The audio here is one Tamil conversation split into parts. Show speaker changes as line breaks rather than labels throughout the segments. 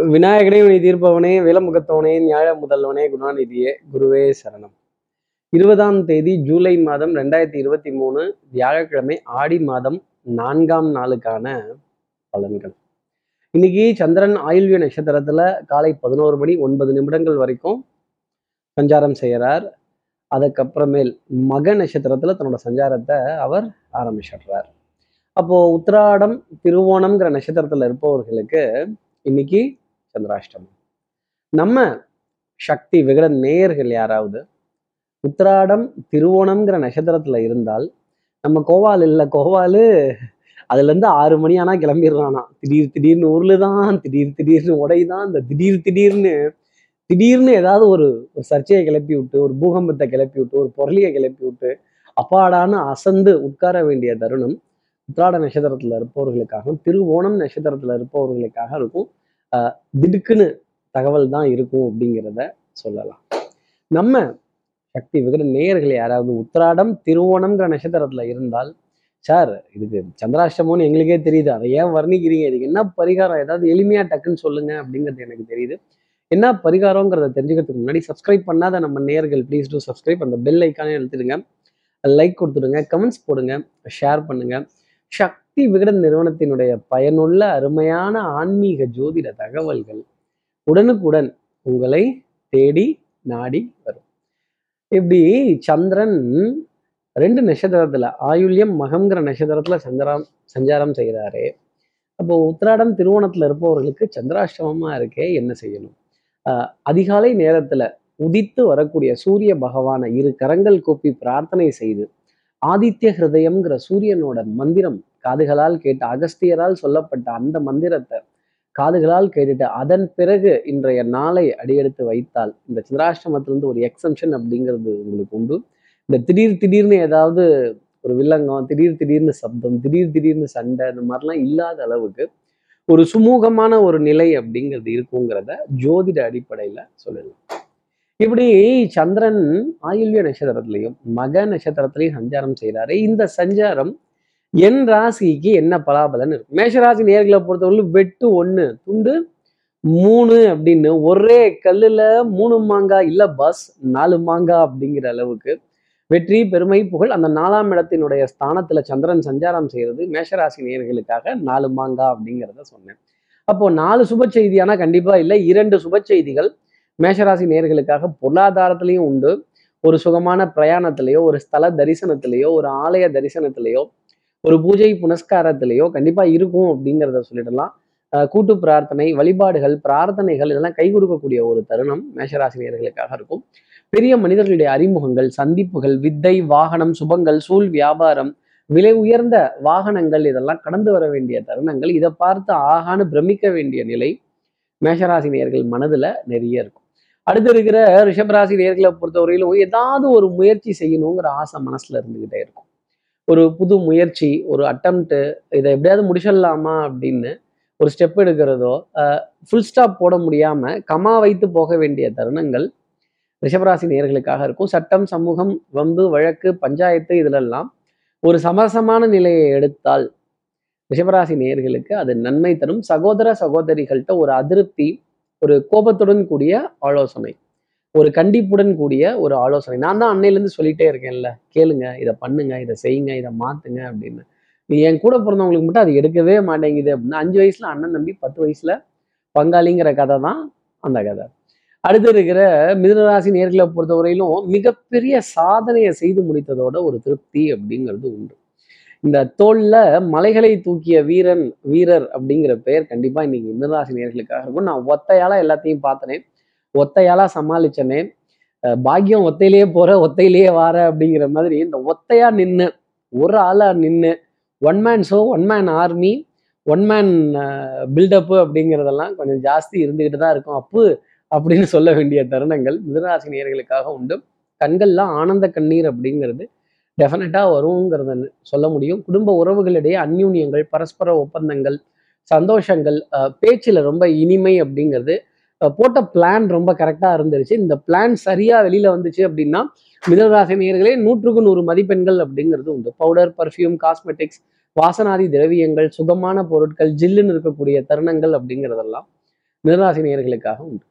விநாயகனே உனி தீர்ப்பவனே விலமுகத்தவனே நியாய முதல்வனே குணாநிதியே குருவே சரணம். இருபதாம் தேதி ஜூலை மாதம் ரெண்டாயிரத்தி இருபத்தி மூணு வியாழக்கிழமை ஆடி மாதம் நான்காம் நாளுக்கான பலன்கள். இன்னைக்கு சந்திரன் ஆயுள்விய நட்சத்திரத்துல காலை பதினோரு மணி ஒன்பது நிமிடங்கள் வரைக்கும் சஞ்சாரம் செய்கிறார். அதுக்கப்புறமேல் மக நட்சத்திரத்துல தன்னோட சஞ்சாரத்தை அவர் ஆரம்பிச்சிடுறார். அப்போ உத்திராடம் திருவோணம்ங்கிற நட்சத்திரத்துல இருப்பவர்களுக்கு இன்னைக்கு சந்திராஷ்டமம். நம்ம சக்தி விகட நேயர்கள் யாராவது உத்திராடம் திருவோணம்ங்கிற நட்சத்திரத்துல இருந்தால் நம்ம கோவால் இல்லை கோவாலு அதுல இருந்து ஆறு மணி ஆனா கிளம்பிடுறானா. திடீர் திடீர்னு உருளு தான் திடீர் திடீர்னு உடைதான் இந்த திடீர் திடீர்னு திடீர்னு ஏதாவது ஒரு ஒரு சர்ச்சையை கிளப்பி விட்டு ஒரு பூகம்பத்தை கிளப்பி விட்டு ஒரு பொருளியை கிளப்பி விட்டு அப்பாடான அசந்து உட்கார வேண்டிய தருணம் உத்திராட நட்சத்திரத்துல இருப்பவர்களுக்காகவும் திருவோணம் நட்சத்திரத்துல இருப்பவர்களுக்காக இருக்கும். திடுக்குன்னு தகவல் தான் இருக்கும் அப்படிங்கிறத சொல்லலாம். நம்ம சக்தி விகிட நேயர்கள் யாராவது உத்திராடம் திருவோணம்ங்கிற நட்சத்திரத்துல இருந்தால் சார் இதுக்கு சந்திராஷ்டமம்னு எங்களுக்கே தெரியுது. அதை ஏன் வர்ணிக்கிறீங்க? இதுக்கு என்ன பரிகாரம்? ஏதாவது எளிமையா டக்குன்னு சொல்லுங்க அப்படிங்கிறது எனக்கு தெரியுது. என்ன பரிகாரங்கிறத தெரிஞ்சுக்கிறதுக்கு முன்னாடி சப்ஸ்கிரைப் பண்ணாத நம்ம நேயர்கள் ப்ளீஸ் டூ சப்ஸ்கிரைப் அந்த பெல் ஐக்கானே எழுத்துடுங்க லைக் கொடுத்துடுங்க கமெண்ட்ஸ் போடுங்க ஷேர் பண்ணுங்க. சக்தி விகடன் நிறுவனத்தினுடைய பயனுள்ள அருமையான ஆன்மீக ஜோதிட தகவல்கள் உடனுக்குடன் உங்களை தேடி நாடி வரும். இப்படி சந்திரன் ரெண்டு நட்சத்திரத்துல ஆயுள்யம் மகம்ங்கிற நட்சத்திரத்துல சந்திரம் சஞ்சாரம் செய்கிறாரு அப்போ உத்திராடம் திருவோணத்துல இருப்பவர்களுக்கு சந்திராஷ்டமமா இருக்கே என்ன செய்யணும்? ஆஹ் அதிகாலை நேரத்துல உதித்து வரக்கூடிய சூரிய பகவானை இரு கரங்கள் கூப்பி பிரார்த்தனை செய்து ஆதித்ய ஹிருதயம்ங்கிற சூரியனோட மந்திரம் காதுகளால் கேட்டு அகஸ்தியரால் சொல்லப்பட்ட அந்த மந்திரத்தை காதுகளால் கேட்டுட்டு அதன் பிறகு இன்றைய நாளை அடியெடுத்து வைத்தால் இந்த சந்திராஷ்டமத்திலிருந்து ஒரு எக்ஸம்ஷன் அப்படிங்கிறது உங்களுக்கு உண்டு. இந்த திடீர் திடீர்னு ஏதாவது ஒரு வில்லங்கம் திடீர் திடீர்னு சப்தம் திடீர் திடீர்னு சண்டை இந்த மாதிரிலாம் இல்லாத அளவுக்கு ஒரு சுமூகமான ஒரு நிலை அப்படிங்கிறது இருக்குங்கிறத ஜோதிட அடிப்படையில சொல்லலாம் இப்படி சந்திரன் ஆயுள்ய நட்சத்திரத்திலையும் மக நட்சத்திரத்திலையும் சஞ்சாரம் செய்கிறாரு இந்த சஞ்சாரம் என் ராசிக்கு என்ன பலாபலன் இருக்கும் மேஷராசி நேர்களை பொறுத்தவரை வெட்டு ஒன்று துண்டு மூணு அப்படின்னு ஒரே கல்லுல மூணு மாங்காய் இல்ல பஸ் நாலு மாங்காய் அப்படிங்கிற அளவுக்கு வெற்றி பெருமை புகழ் அந்த நாலாம் இடத்தினுடைய ஸ்தானத்துல சந்திரன் சஞ்சாரம் செய்யறது மேஷராசி நேர்களுக்காக நாலு மாங்கா அப்படிங்கிறத சொன்னேன். அப்போ நாலு சுப செய்தியானா கண்டிப்பா இல்லை இரண்டு சுப செய்திகள் மேஷராசி நேர்களுக்காக பொருளாதாரத்திலையும் உண்டு. ஒரு சுகமான பிரயாணத்திலேயோ ஒரு ஸ்தல தரிசனத்திலேயோ ஒரு ஆலய தரிசனத்திலேயோ ஒரு பூஜை புனஸ்காரத்திலேயோ கண்டிப்பா இருக்கும் அப்படிங்கிறத சொல்லிடலாம். கூட்டு பிரார்த்தனை வழிபாடுகள் பிரார்த்தனைகள் இதெல்லாம் கை கொடுக்கக்கூடிய ஒரு தருணம் மேஷராசினியர்களுக்காக இருக்கும். பெரிய மனிதர்களுடைய அறிமுகங்கள் சந்திப்புகள் வித்தை வாகனம் சுபங்கள் சூழ் வியாபாரம் விலை உயர்ந்த வாகனங்கள் இதெல்லாம் கடந்து வர வேண்டிய தருணங்கள். இதை பார்த்து ஆகான்னு பிரமிக்க வேண்டிய நிலை மேஷராசி நேர்கள் மனதுல நிறைய இருக்கும். அடுத்து இருக்கிற ரிஷபராசி நேர்களை பொறுத்தவரையிலும் ஏதாவது ஒரு முயற்சி செய்யணுங்கிற ஆசை மனசுல இருந்துகிட்டே இருக்கும். ஒரு புது முயற்சி ஒரு அட்டம்ப்ட் இதை எப்படியாவது முடிச்சிடலாமா அப்படின்னு ஒரு ஸ்டெப் எடுக்கிறதோ ஃபுல் ஸ்டாப் போட முடியாம கமா வைத்து போக வேண்டிய தருணங்கள் ரிஷபராசி நேர்களுக்காக இருக்கும். சட்டம் சமூகம் வம்பு வழக்கு பஞ்சாயத்து இதிலெல்லாம் ஒரு சமரசமான நிலையை எடுத்தால் ரிஷபராசி நேர்களுக்கு அது நன்மை தரும். சகோதர சகோதரிகள்கிட்ட ஒரு அதிருப்தி ஒரு கோபத்துடன் கூடிய ஆலோசனை. ஒரு கண்டிப்புடன் கூடிய ஒரு ஆலோசனை. நான் தான் அன்னையிலேருந்து சொல்லிட்டே இருக்கேன்ல கேளுங்க இதை பண்ணுங்க இதை செய்யுங்க இதை மாத்துங்க அப்படின்னு. நீ என் கூட பிறந்தவங்களுக்கு மட்டும் அது எடுக்கவே மாட்டேங்குது அப்படின்னா அஞ்சு வயசுல அண்ணன் தம்பி பத்து வயசுல பங்காளிங்கிற கதை தான் அந்த கதை. அடுத்து இருக்கிற மிதனராசி நேர்களை பொறுத்தவரையிலும் மிகப்பெரிய சாதனையை செய்து முடித்ததோட ஒரு திருப்தி அப்படிங்கிறது உண்டு. இந்த தோல்ல மலைகளை தூக்கிய வீரன் வீரர் அப்படிங்கிற பெயர் கண்டிப்பா இன்னைக்கு மிதனராசி நேர்களுக்காக இருக்கும். நான் ஒத்தையால எல்லாத்தையும் பார்த்தனேன் ஒத்தையாலா சமாளிச்சனே. பாக்கியம் ஒத்தையிலேயே போற ஒத்தையிலேயே வார அப்படிங்கிற மாதிரி இந்த ஒத்தையா நின்று ஒரு ஆளா நின்று one man show one man army one man buildup அப்படிங்கிறதெல்லாம் கொஞ்சம் ஜாஸ்தி இருந்துகிட்டு தான் இருக்கும். அப்பு அப்படின்னு சொல்ல வேண்டிய தருணங்கள் மிதராசி நேர்களுக்காக உண்டு. கண்கள்லாம் ஆனந்த கண்ணீர் அப்படிங்கிறது டெஃபினட்டாக வருங்கிறத சொல்ல முடியும். குடும்ப உறவுகளிடையே அந்யூன்யங்கள் பரஸ்பர ஒப்பந்தங்கள் சந்தோஷங்கள் பேச்சில் ரொம்ப இனிமை அப்படிங்கிறது போட்ட பிளான் ரொம்ப கரெக்டாக இருந்துருச்சு. இந்த பிளான் சரியாக வெளியில் வந்துச்சு அப்படின்னா மிதராசி நேர்களே நூற்றுக்கு நூறு மதிப்பெண்கள் அப்படிங்கிறது உண்டு. பவுடர் பர்ஃப்யூம் காஸ்மெட்டிக்ஸ் வாசனாதி திரவியங்கள் சுகமான பொருட்கள் ஜில்லுன்னு இருக்கக்கூடிய தருணங்கள் அப்படிங்கிறதெல்லாம் மிதராசி நேர்களுக்காக உண்டு.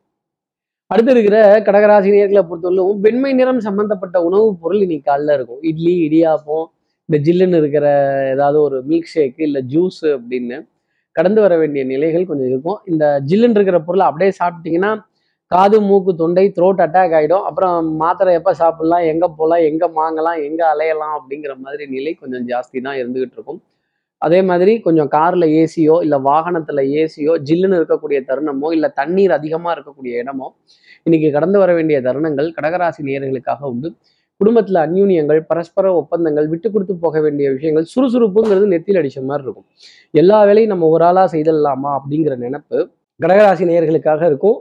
அடுத்து இருக்கிற கடகராசி நேர்களை பொறுத்தவரைக்கும் வெண்மை நிறம் சம்பந்தப்பட்ட உணவுப் பொருள் இன்னைக்கு காலில் இருக்கும். இட்லி இடியாப்பம் இந்த ஜில்லுன்னு இருக்கிற ஏதாவது ஒரு மில்க் ஷேக்கு இல்லை ஜூஸ் அப்படின்னு கடந்து வர வேண்டிய நிலைகள் கொஞ்சம் இருக்கும். இந்த ஜில்லுன்னு இருக்கிற பொருளை அப்படியே சாப்பிட்டீங்கன்னா காது மூக்கு தொண்டை த்ரோட் அட்டாக் ஆகிடும் அப்புறம் மாத்திரை எப்போ சாப்பிடலாம் எங்கே போகலாம் எங்கே வாங்கலாம் எங்கே அலையலாம் அப்படிங்கிற மாதிரி நிலை கொஞ்சம் ஜாஸ்தி தான் இருந்துகிட்டு இருக்கும். அதே மாதிரி கொஞ்சம் காரில் ஏசியோ இல்லை வாகனத்தில் ஏசியோ ஜில்லுன்னு இருக்கக்கூடிய தருணமோ இல்லை தண்ணீர் அதிகமாக இருக்கக்கூடிய இடமோ இன்னைக்கு கடந்து வர வேண்டிய தருணங்கள் கடகராசி நேர்களுக்காக உண்டு. குடும்பத்தில் அந்யூன்யங்கள் பரஸ்பர ஒப்பந்தங்கள் விட்டு கொடுத்து போக வேண்டிய விஷயங்கள் சுறுசுறுப்புங்கிறது நெத்தியில் அடிச்ச மாதிரி இருக்கும். எல்லா வேலையும் நம்ம ஒரு ஆளாக செய்தல்லாமா அப்படிங்கிற நினைப்பு கடகராசி நேயர்களுக்காக இருக்கும்.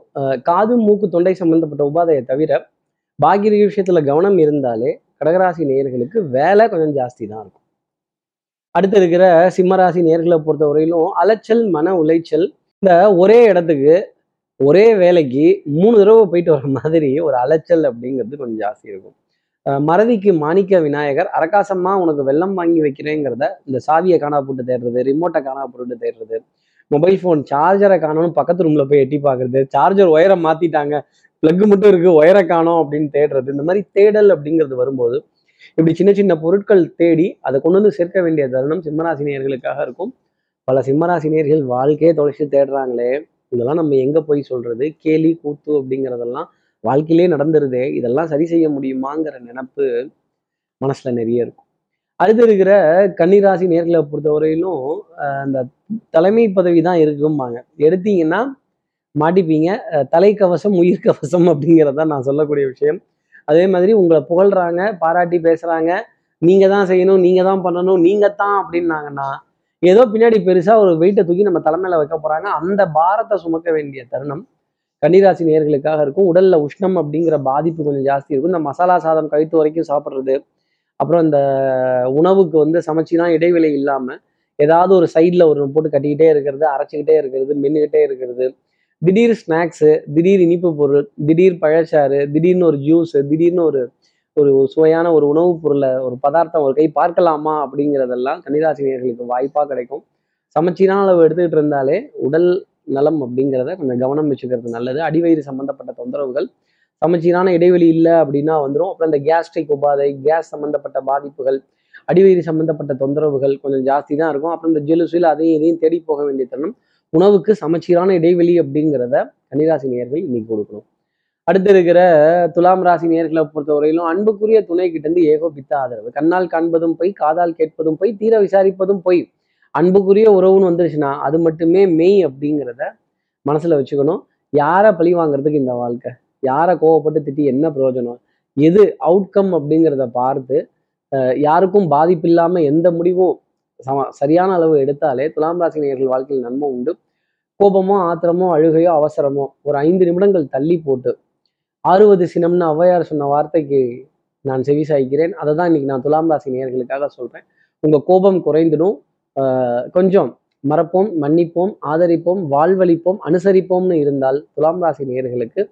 காது மூக்கு தொண்டை சம்பந்தப்பட்ட உபாதையை தவிர பாக்கிய விஷயத்துல கவனம் இருந்தாலே கடகராசி நேயர்களுக்கு வேலை கொஞ்சம் ஜாஸ்தி தான் இருக்கும். அடுத்து இருக்கிற சிம்மராசி நேர்களை பொறுத்த வரையிலும் அலைச்சல் மன உளைச்சல் இந்த ஒரே இடத்துக்கு ஒரே வேலைக்கு மூணு தடவை போயிட்டு வர மாதிரி ஒரு அலைச்சல் அப்படிங்கிறது கொஞ்சம் ஜாஸ்தி இருக்கும். மறதிக்கு மாணிக்க விநாயகர் அரகாசமா உனக்கு வெள்ளம் வாங்கி வைக்கிறேங்கிறத இந்த சாவியை காணா போட்டு தேடுறது ரிமோட்டை காணா போட்டு தேடுறது மொபைல் ஃபோன் சார்ஜரை காணோம்னு பக்கத்து ரூம்ல போய் எட்டி பார்க்கறது சார்ஜர் ஒயரை மாத்திட்டாங்க பிளக்கு மட்டும் இருக்கு ஒயரை காணோம் அப்படின்னு தேடுறது இந்த மாதிரி தேடல் அப்படிங்கிறது வரும்போது இப்படி சின்ன சின்ன பொருட்கள் தேடி அதை கொண்டு வந்து சேர்க்க வேண்டிய தருணம் சிம்மராசினியர்களுக்காக இருக்கும். பல சிம்மராசினியர்கள் வாழ்க்கையே தொலைச்சு தேடுறாங்களே இதெல்லாம் நம்ம எங்க போய் சொல்றது? கேலி கூத்து அப்படிங்கிறதெல்லாம் வாழ்க்கையிலே நடந்துருதே இதெல்லாம் சரி செய்ய முடியுமாங்கிற நினப்பு மனசுல நிறைய இருக்கும். அடுத்து இருக்கிற கன்னிராசி நேர்களை பொறுத்தவரையிலும் அந்த தலைமை பதவி தான் இருக்கும்பாங்க. எடுத்தீங்கன்னா மாட்டிப்பீங்க. தலைக்கவசம் உயிர் கவசம் அப்படிங்கிறத நான் சொல்லக்கூடிய விஷயம். அதே மாதிரி உங்களை புகழ்றாங்க பாராட்டி பேசுறாங்க. நீங்க தான் செய்யணும் நீங்க தான் பண்ணணும் நீங்க தான் அப்படின்னாங்கன்னா ஏதோ பின்னாடி பெருசா ஒரு வெயிட்டை தூக்கி நம்ம தலைமையில வைக்க போறாங்க. அந்த பாரத்தை சுமக்க வேண்டிய தருணம் கன்னிராசி நேர்களுக்காக இருக்கும். உடல்ல உஷ்ணம் அப்படிங்கிற பாதிப்பு கொஞ்சம் ஜாஸ்தி இருக்கும். இந்த மசாலா சாதம் கழுத்து வரைக்கும் சாப்பிட்றது. அப்புறம் இந்த உணவுக்கு வந்து சமைச்சினா இடைவெளி இல்லாம ஏதாவது ஒரு சைடில் ஒரு போட்டு கட்டிக்கிட்டே இருக்கிறது அரைச்சிக்கிட்டே இருக்கிறது மென்னுக்கிட்டே இருக்கிறது. திடீர் ஸ்நாக்ஸு திடீர் இனிப்பு பொருள் திடீர் பழச்சாறு திடீர்னு ஒரு ஜூஸு திடீர்னு ஒரு ஒரு சுவையான ஒரு உணவுப் பொருளை ஒரு பதார்த்தம் ஒரு கை பார்க்கலாமா அப்படிங்கிறதெல்லாம் கன்னிராசினியர்களுக்கு வாய்ப்பாக கிடைக்கும். சமச்சீரான அளவு எடுத்துக்கிட்டு இருந்தாலே உடல் நலம் அப்படிங்கிறத கொஞ்சம் கவனம் வச்சுக்கிறது நல்லது. அடிவயிறு சம்பந்தப்பட்ட தொந்தரவுகள். சமச்சீரான இடைவெளி இல்லை அப்படின்னா வந்துடும் அப்புறம் இந்த கேஸ்ட்ரிக் உபாதை கேஸ் சம்பந்தப்பட்ட பாதிப்புகள் அடிவயிறு சம்பந்தப்பட்ட தொந்தரவுகள் கொஞ்சம் ஜாஸ்தி தான் இருக்கும். அப்புறம் இந்த ஜெலுசில் அதையும் இதையும் தேடி போக வேண்டிய தருணம். உணவுக்கு சமச்சீரான இடைவெளி அப்படிங்கிறத கன்னிராசி நேர்கள் இன்னைக்கு கொடுக்கணும். அடுத்து இருக்கிற துலாம் ராசி நேர்களை பொறுத்தவரையிலும் அன்புக்குரிய துணை கிட்ட இருந்து ஏகோபித்த ஆதரவு. கண்ணால் காண்பதும் போய் காதால் கேட்பதும் போய் தீர விசாரிப்பதும் போய். அன்புக்குரிய உறவுன்னு வந்துருச்சுன்னா அது மட்டுமே மெய் அப்படிங்கிறத மனசில் வச்சுக்கணும். யாரை பழி வாங்குறதுக்கு இந்த வாழ்க்கை? யாரை கோவப்பட்டு திட்டி என்ன பிரயோஜனம்? எது அவுட்கம் அப்படிங்கிறத பார்த்து யாருக்கும் பாதிப்பு இல்லாமல் எந்த முடிவும் சம சரியான அளவு எடுத்தாலே துலாம் ராசி நேர்கள் வாழ்க்கையில் நன்மை உண்டு. கோபமோ ஆத்திரமோ அழுகையோ அவசரமோ ஒரு ஐந்து நிமிடங்கள் தள்ளி போட்டு ஆறுவது சினம்னு ஔவையார் சொன்ன வார்த்தைக்கு நான் செவி சாய்க்கிறேன் அதை தான் இன்னைக்கு நான் துலாம் ராசி நேர்களுக்காக சொல்கிறேன் உங்கள் கோபம் குறைந்துடும். கொஞ்சம் மறப்போம் மன்னிப்போம் ஆதரிப்போம் வாழ்வழிப்போம் அனுசரிப்போம்னு இருந்தால் துலாம் ராசி நேயர்களுக்கு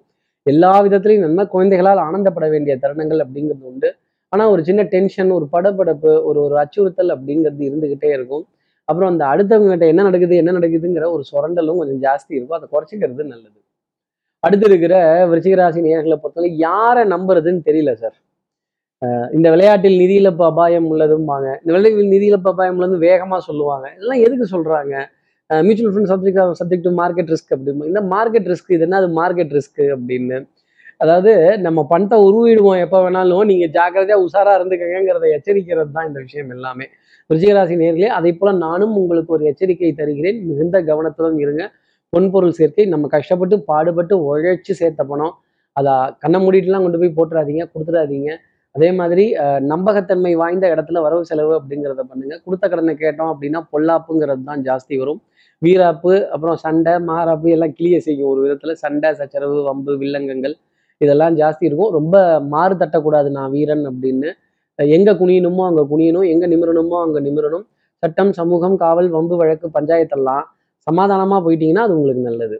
எல்லா விதத்திலையும் நன்மை குழந்தைகளால் ஆனந்தப்பட வேண்டிய தருணங்கள் அப்படிங்கிறது உண்டு. ஆனா ஒரு சின்ன டென்ஷன் ஒரு படபடப்பு ஒரு ஒரு அச்சுறுத்தல் அப்படிங்கிறது இருந்துகிட்டே இருக்கும். அப்புறம் அந்த அடுத்தவங்க கிட்ட என்ன நடக்குது என்ன நடக்குதுங்கிற ஒரு சுரண்டலும் கொஞ்சம் ஜாஸ்தி இருக்கும். அதை குறைச்சிக்கிறது நல்லது. அடுத்து இருக்கிற விருச்சிகராசி நேர்களை பொறுத்தவரை யாரை நம்புறதுன்னு தெரியல சார் இந்த விளையாட்டில் நிதி இழப்பு அபாயம் உள்ளதும்பாங்க. இந்த விளையாட்டில் நிதி இழப்பு அபாயம் உள்ளது வேகமாக சொல்லுவாங்க. இதெல்லாம் எதுக்கு சொல்றாங்க? Mutual fund subject subject to market risk அப்படின்னு. இந்த மார்க்கெட் ரிஸ்க் இது என்ன? அது மார்க்கெட் ரிஸ்க் அப்படின்னு. அதாவது நம்ம பணத்தை உருவிடுவோம் எப்போ வேணாலும். நீங்கள் ஜாக்கிரதையா உஷாராக இருந்துக்கங்கிறத எச்சரிக்கிறது தான் இந்த விஷயம் எல்லாமே. விருச்சிகராசி நேர்களே அதே போல் நானும் உங்களுக்கு ஒரு எச்சரிக்கை தருகிறேன். மிகுந்த கவனத்துடன் இருங்க. பொன்பொருள் சேர்க்கை நம்ம கஷ்டப்பட்டு பாடுபட்டு உழைச்சி சேர்த்த பணம். அதை கண்ணை மூடிட்டுலாம் கொண்டு போய் போட்டுறாதீங்க கொடுத்துடாதீங்க. அதே மாதிரி நம்பகத்தன்மை வாய்ந்த இடத்துல வரவு செலவு அப்படிங்கிறத பண்ணுங்க. கொடுத்த கடனை கேட்டோம் அப்படின்னா பொல்லாப்புங்கிறது தான் ஜாஸ்தி வரும். வீராப்பு அப்புறம் சண்டை மாறாப்பு எல்லாம் கிளிய செய்யும் ஒரு விதத்துல. சண்டை சச்சரவு வம்பு வில்லங்கங்கள் இதெல்லாம் ஜாஸ்தி இருக்கும். ரொம்ப மாறு தட்டக்கூடாது நான் வீரன் அப்படின்னு. எங்க குனியணுமோ அங்க குனியணும். எங்க நிமிரணுமோ அங்க நிமிரணும். சட்டம் சமூகம் காவல் வம்பு வழக்கு பஞ்சாயத்தெல்லாம் சமாதானமா போயிட்டீங்கன்னா அது உங்களுக்கு நல்லது.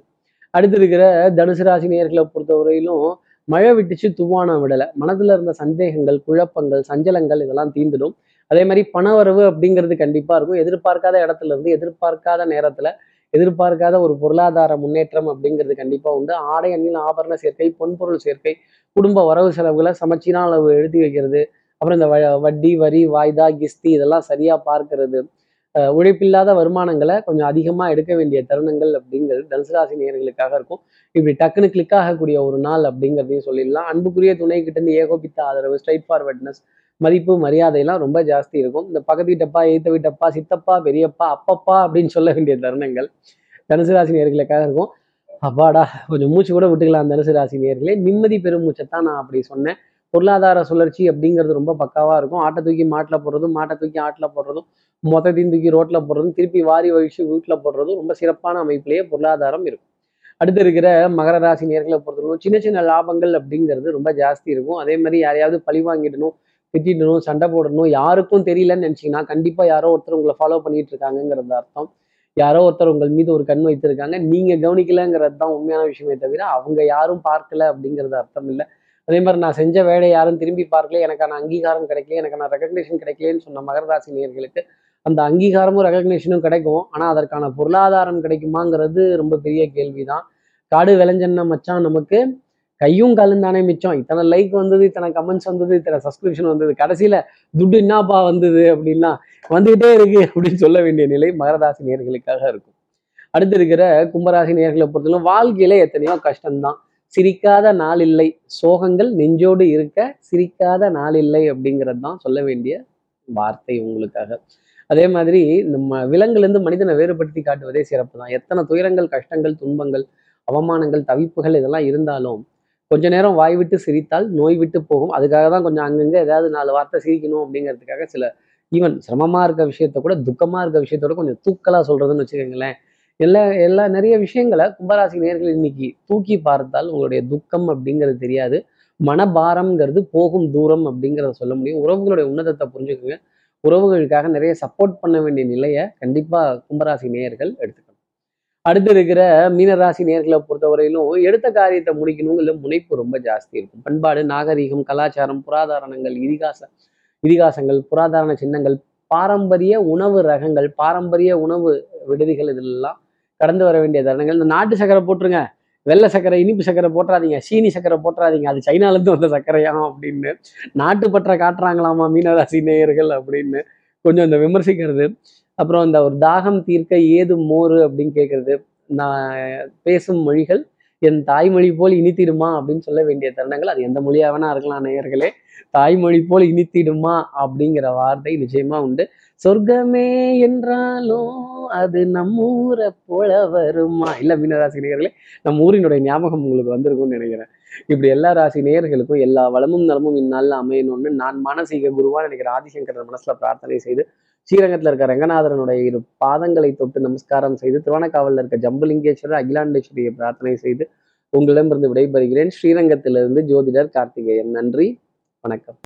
அடுத்து இருக்கிற தனுசு ராசி நேர்களை பொறுத்தவரையிலும் மழை விட்டுச்சு துவானம் விடலை. மனதில் இருந்த சந்தேகங்கள் குழப்பங்கள் சஞ்சலங்கள் இதெல்லாம் தீந்துடும் அதே மாதிரி பணவரவு அப்படிங்கிறது கண்டிப்பாக இருக்கும். எதிர்பார்க்காத இடத்துல இருந்து எதிர்பார்க்காத நேரத்தில் எதிர்பார்க்காத ஒரு பொருளாதார முன்னேற்றம் அப்படிங்கிறது கண்டிப்பாக உண்டு. ஆடை அணியில் ஆபரண சேர்க்கை பொன்பொருள் சேர்க்கை குடும்ப வரவு செலவுகளை சமச்சீரான அளவு எழுதி வைக்கிறது. அப்புறம் இந்த வட்டி வரி வாய்தா கிஸ்தி இதெல்லாம் சரியாக பார்க்கறது. உழைப்பில்லாத வருமானங்களை கொஞ்சம் அதிகமாக எடுக்க வேண்டிய தருணங்கள் அப்படிங்கிறது தனுசுராசி நேர்களுக்காக இருக்கும். இப்படி டக்குன்னு கிளிக் ஆகக்கூடிய ஒரு நாள் அப்படிங்கிறதையும் சொல்லிடலாம். அன்புக்குரிய துணை கிட்டேருந்து ஏகோபித்த ஆதரவு ஸ்ட்ரைட் ஃபார்வர்ட்னஸ் மதிப்பு மரியாதையெல்லாம் ரொம்ப ஜாஸ்தி இருக்கும். இந்த பக்கத்து வீட்டப்பா எய்த்த வீட்டப்பா சித்தப்பா பெரியப்பா அப்பப்பா அப்படின்னு சொல்ல வேண்டிய தருணங்கள் தனுசு ராசி நேர்களுக்காக இருக்கும். அப்பாடா கொஞ்சம் மூச்சு கூட விட்டுக்கலாம் தனுசு ராசி நேர்களே நிம்மதி பெரும் மூச்சத்தான் நான் அப்படி சொன்னேன். பொருளாதார சுழற்சி அப்படிங்கிறது ரொம்ப பக்காவாக இருக்கும். ஆட்டை தூக்கி மாட்டில் போடுறதும் மாட்டை தூக்கி ஆட்டில் போடுறதும் மொத்தத்தையும் தூக்கி ரோட்டில் போடுறதும் திருப்பி வாரி வழிச்சு வீட்டில் போடுறதும் ரொம்ப சிறப்பான அமைப்பிலேயே பொருளாதாரம் இருக்கும். அடுத்து இருக்கிற மகர ராசி நேர்களை பொறுத்தவரைக்கும் சின்ன சின்ன லாபங்கள் அப்படிங்கிறது ரொம்ப ஜாஸ்தி இருக்கும். அதே மாதிரி யாரையாவது பழி வாங்கிடணும் திட்டிடணும் சண்டை போடணும் யாருக்கும் தெரியலன்னு நினச்சிங்கன்னா கண்டிப்பாக யாரோ ஒருத்தர் உங்களை ஃபாலோ பண்ணிட்டு இருக்காங்கிறது அர்த்தம். யாரோ ஒருத்தர் உங்கள் மீது ஒரு கண் வைத்திருக்காங்க. நீங்கள் கவனிக்கலங்கிறது தான் உண்மையான விஷயமே தவிர அவங்க யாரும் பார்க்கல அப்படிங்கிறது அர்த்தம் இல்லை. அதே மாதிரி நான் செஞ்ச வேலை யாரும் திரும்பி பார்க்கல எனக்கான அங்கீகாரம் கிடைக்கல எனக்கான ரெகக்னேஷன் கிடைக்கலன்னு சொன்ன மகர ராசி நேர்களுக்கு அந்த அங்கீகாரமும் ரெகக்னேஷனும் கிடைக்கும். ஆனால் அதற்கான பொருளாதாரம் கிடைக்குமாங்கிறது ரொம்ப பெரிய கேள்விதான். காடு விளைஞ்சன்ன மச்சான் நமக்கு கையும் காலும் தானே மிச்சம். இத்தனை லைக் வந்தது இத்தனை கமெண்ட்ஸ் வந்தது இத்தனை சப்ஸ்கிரிப்ஷன் வந்தது. கடைசியில துட்டு என்னப்பா வந்தது அப்படின்னா வந்துகிட்டே இருக்கு அப்படின்னு சொல்ல வேண்டிய நிலை மகரராசி நேர்களுக்காக இருக்கும். அடுத்து இருக்கிற கும்பராசி நேர்களை பொறுத்தவரை வாழ்க்கையில எத்தனையோ கஷ்டம்தான். சிரிக்காத நாள் இல்லை சோகங்கள் நெஞ்சோடு இருக்க சிரிக்காத நாள் இல்லை அப்படிங்கிறது தான் சொல்ல வேண்டிய வார்த்தை உங்களுக்காக. அதே மாதிரி நம்ம விலங்குலேருந்து மனிதனை வேறுபடுத்தி காட்டுவதே சிறப்பு தான் எத்தனை துயரங்கள் கஷ்டங்கள் துன்பங்கள் அவமானங்கள் தவிப்புகள் இதெல்லாம் இருந்தாலும் கொஞ்ச நேரம் வாய் விட்டு சிரித்தால் நோய் விட்டு போகும். அதுக்காக தான் கொஞ்சம் அங்கங்கே ஏதாவது நாலு வார்த்தை சிரிக்கணும் அப்படிங்கிறதுக்காக சில ஈவன் சிரமமாக இருக்க விஷயத்த கூட துக்கமாக இருக்க விஷயத்தோட கொஞ்சம் தூக்கலாக சொல்கிறதுன்னு வச்சுக்கோங்களேன். எல்லா எல்லா நிறைய விஷயங்களை கும்பராசி நேர்கள் இன்னைக்கு தூக்கி பார்த்தால் உங்களுடைய துக்கம் அப்படிங்கிறது தெரியாது. மனபாரம்ங்கிறது போகும் தூரம் அப்படிங்கிறத சொல்ல முடியும். உறவுகளுடைய உன்னதத்தை புரிஞ்சுக்கோங்க. உறவுகளுக்காக நிறைய சப்போர்ட் பண்ண வேண்டிய நிலையை கண்டிப்பாக கும்பராசி நேயர்கள் எடுத்துக்கணும். அடுத்து இருக்கிற மீனராசி நேர்களை பொறுத்தவரையிலும் எடுத்த காரியத்தை முடிக்கணுங்கிற முனைப்பு ரொம்ப ஜாஸ்தி இருக்கும். பண்பாடு நாகரீகம் கலாச்சாரம் புராதாரணங்கள் இதிகாச இதிகாசங்கள் புராதாரண சின்னங்கள் பாரம்பரிய உணவு ரகங்கள் பாரம்பரிய உணவு விடுதிகள் இதெல்லாம் கடந்து வர வேண்டிய தருணங்கள். இந்த நாட்டு சக்கரை போட்டுருங்க. வெள்ளை சக்கரை இனிப்பு சக்கரை போட்டுறாதீங்க. சீனி சக்கரை போட்டுறாதீங்க. அது சைனாலேருந்து வந்த சக்கரையா அப்படின்னு நாட்டுப்பற்ற காட்டுறாங்களாமா மீனராசி நேயர்கள் அப்படின்னு கொஞ்சம் இந்த விமர்சிக்கிறது. அப்புறம் இந்த ஒரு தாகம் தீர்க்க ஏது மோறு அப்படின்னு கேட்குறது நான் பேசும் மொழிகள் என் தாய்மொழி போல் இனித்திடுமா அப்படின்னு சொல்ல வேண்டிய தருணங்கள் அது எந்த மொழியாக வேணா இருக்கலாம் நேயர்களே. தாய்மொழி போல் இனித்திடுமா அப்படிங்கிற வார்த்தை நிச்சயமா உண்டு. சொர்க்கமே என்றாலும் அது நம்ம ஊரை போல வருமா? இல்ல மீனராசி நேயர்களே நம்ம ஊரினுடைய ஞாபகம் உங்களுக்கு வந்திருக்கும்னு நினைக்கிறேன். இப்படி எல்லா ராசி நேயர்களுக்கும் எல்லா வளமும் நலமும் இந்நாளில் அமையணும்னு நான் மானசீக குருவான் நினைக்கிற ஆதிசங்கர் மனசுல பிரார்த்தனை செய்து ஸ்ரீரங்கத்தில் இருக்க ரங்கநாதரனுடைய இரு பாதங்களை தொட்டு நமஸ்காரம் செய்து திருவண்ணக்காவலில் இருக்க ஜம்புலிங்கேஸ்வரர் அகிலாண்டேஸ்வரியை பிரார்த்தனை செய்து உங்களிடமிருந்து விடைபெறுகிறேன். ஸ்ரீரங்கத்திலிருந்து ஜோதிடர் கார்த்திகேயன். நன்றி. வணக்கம்.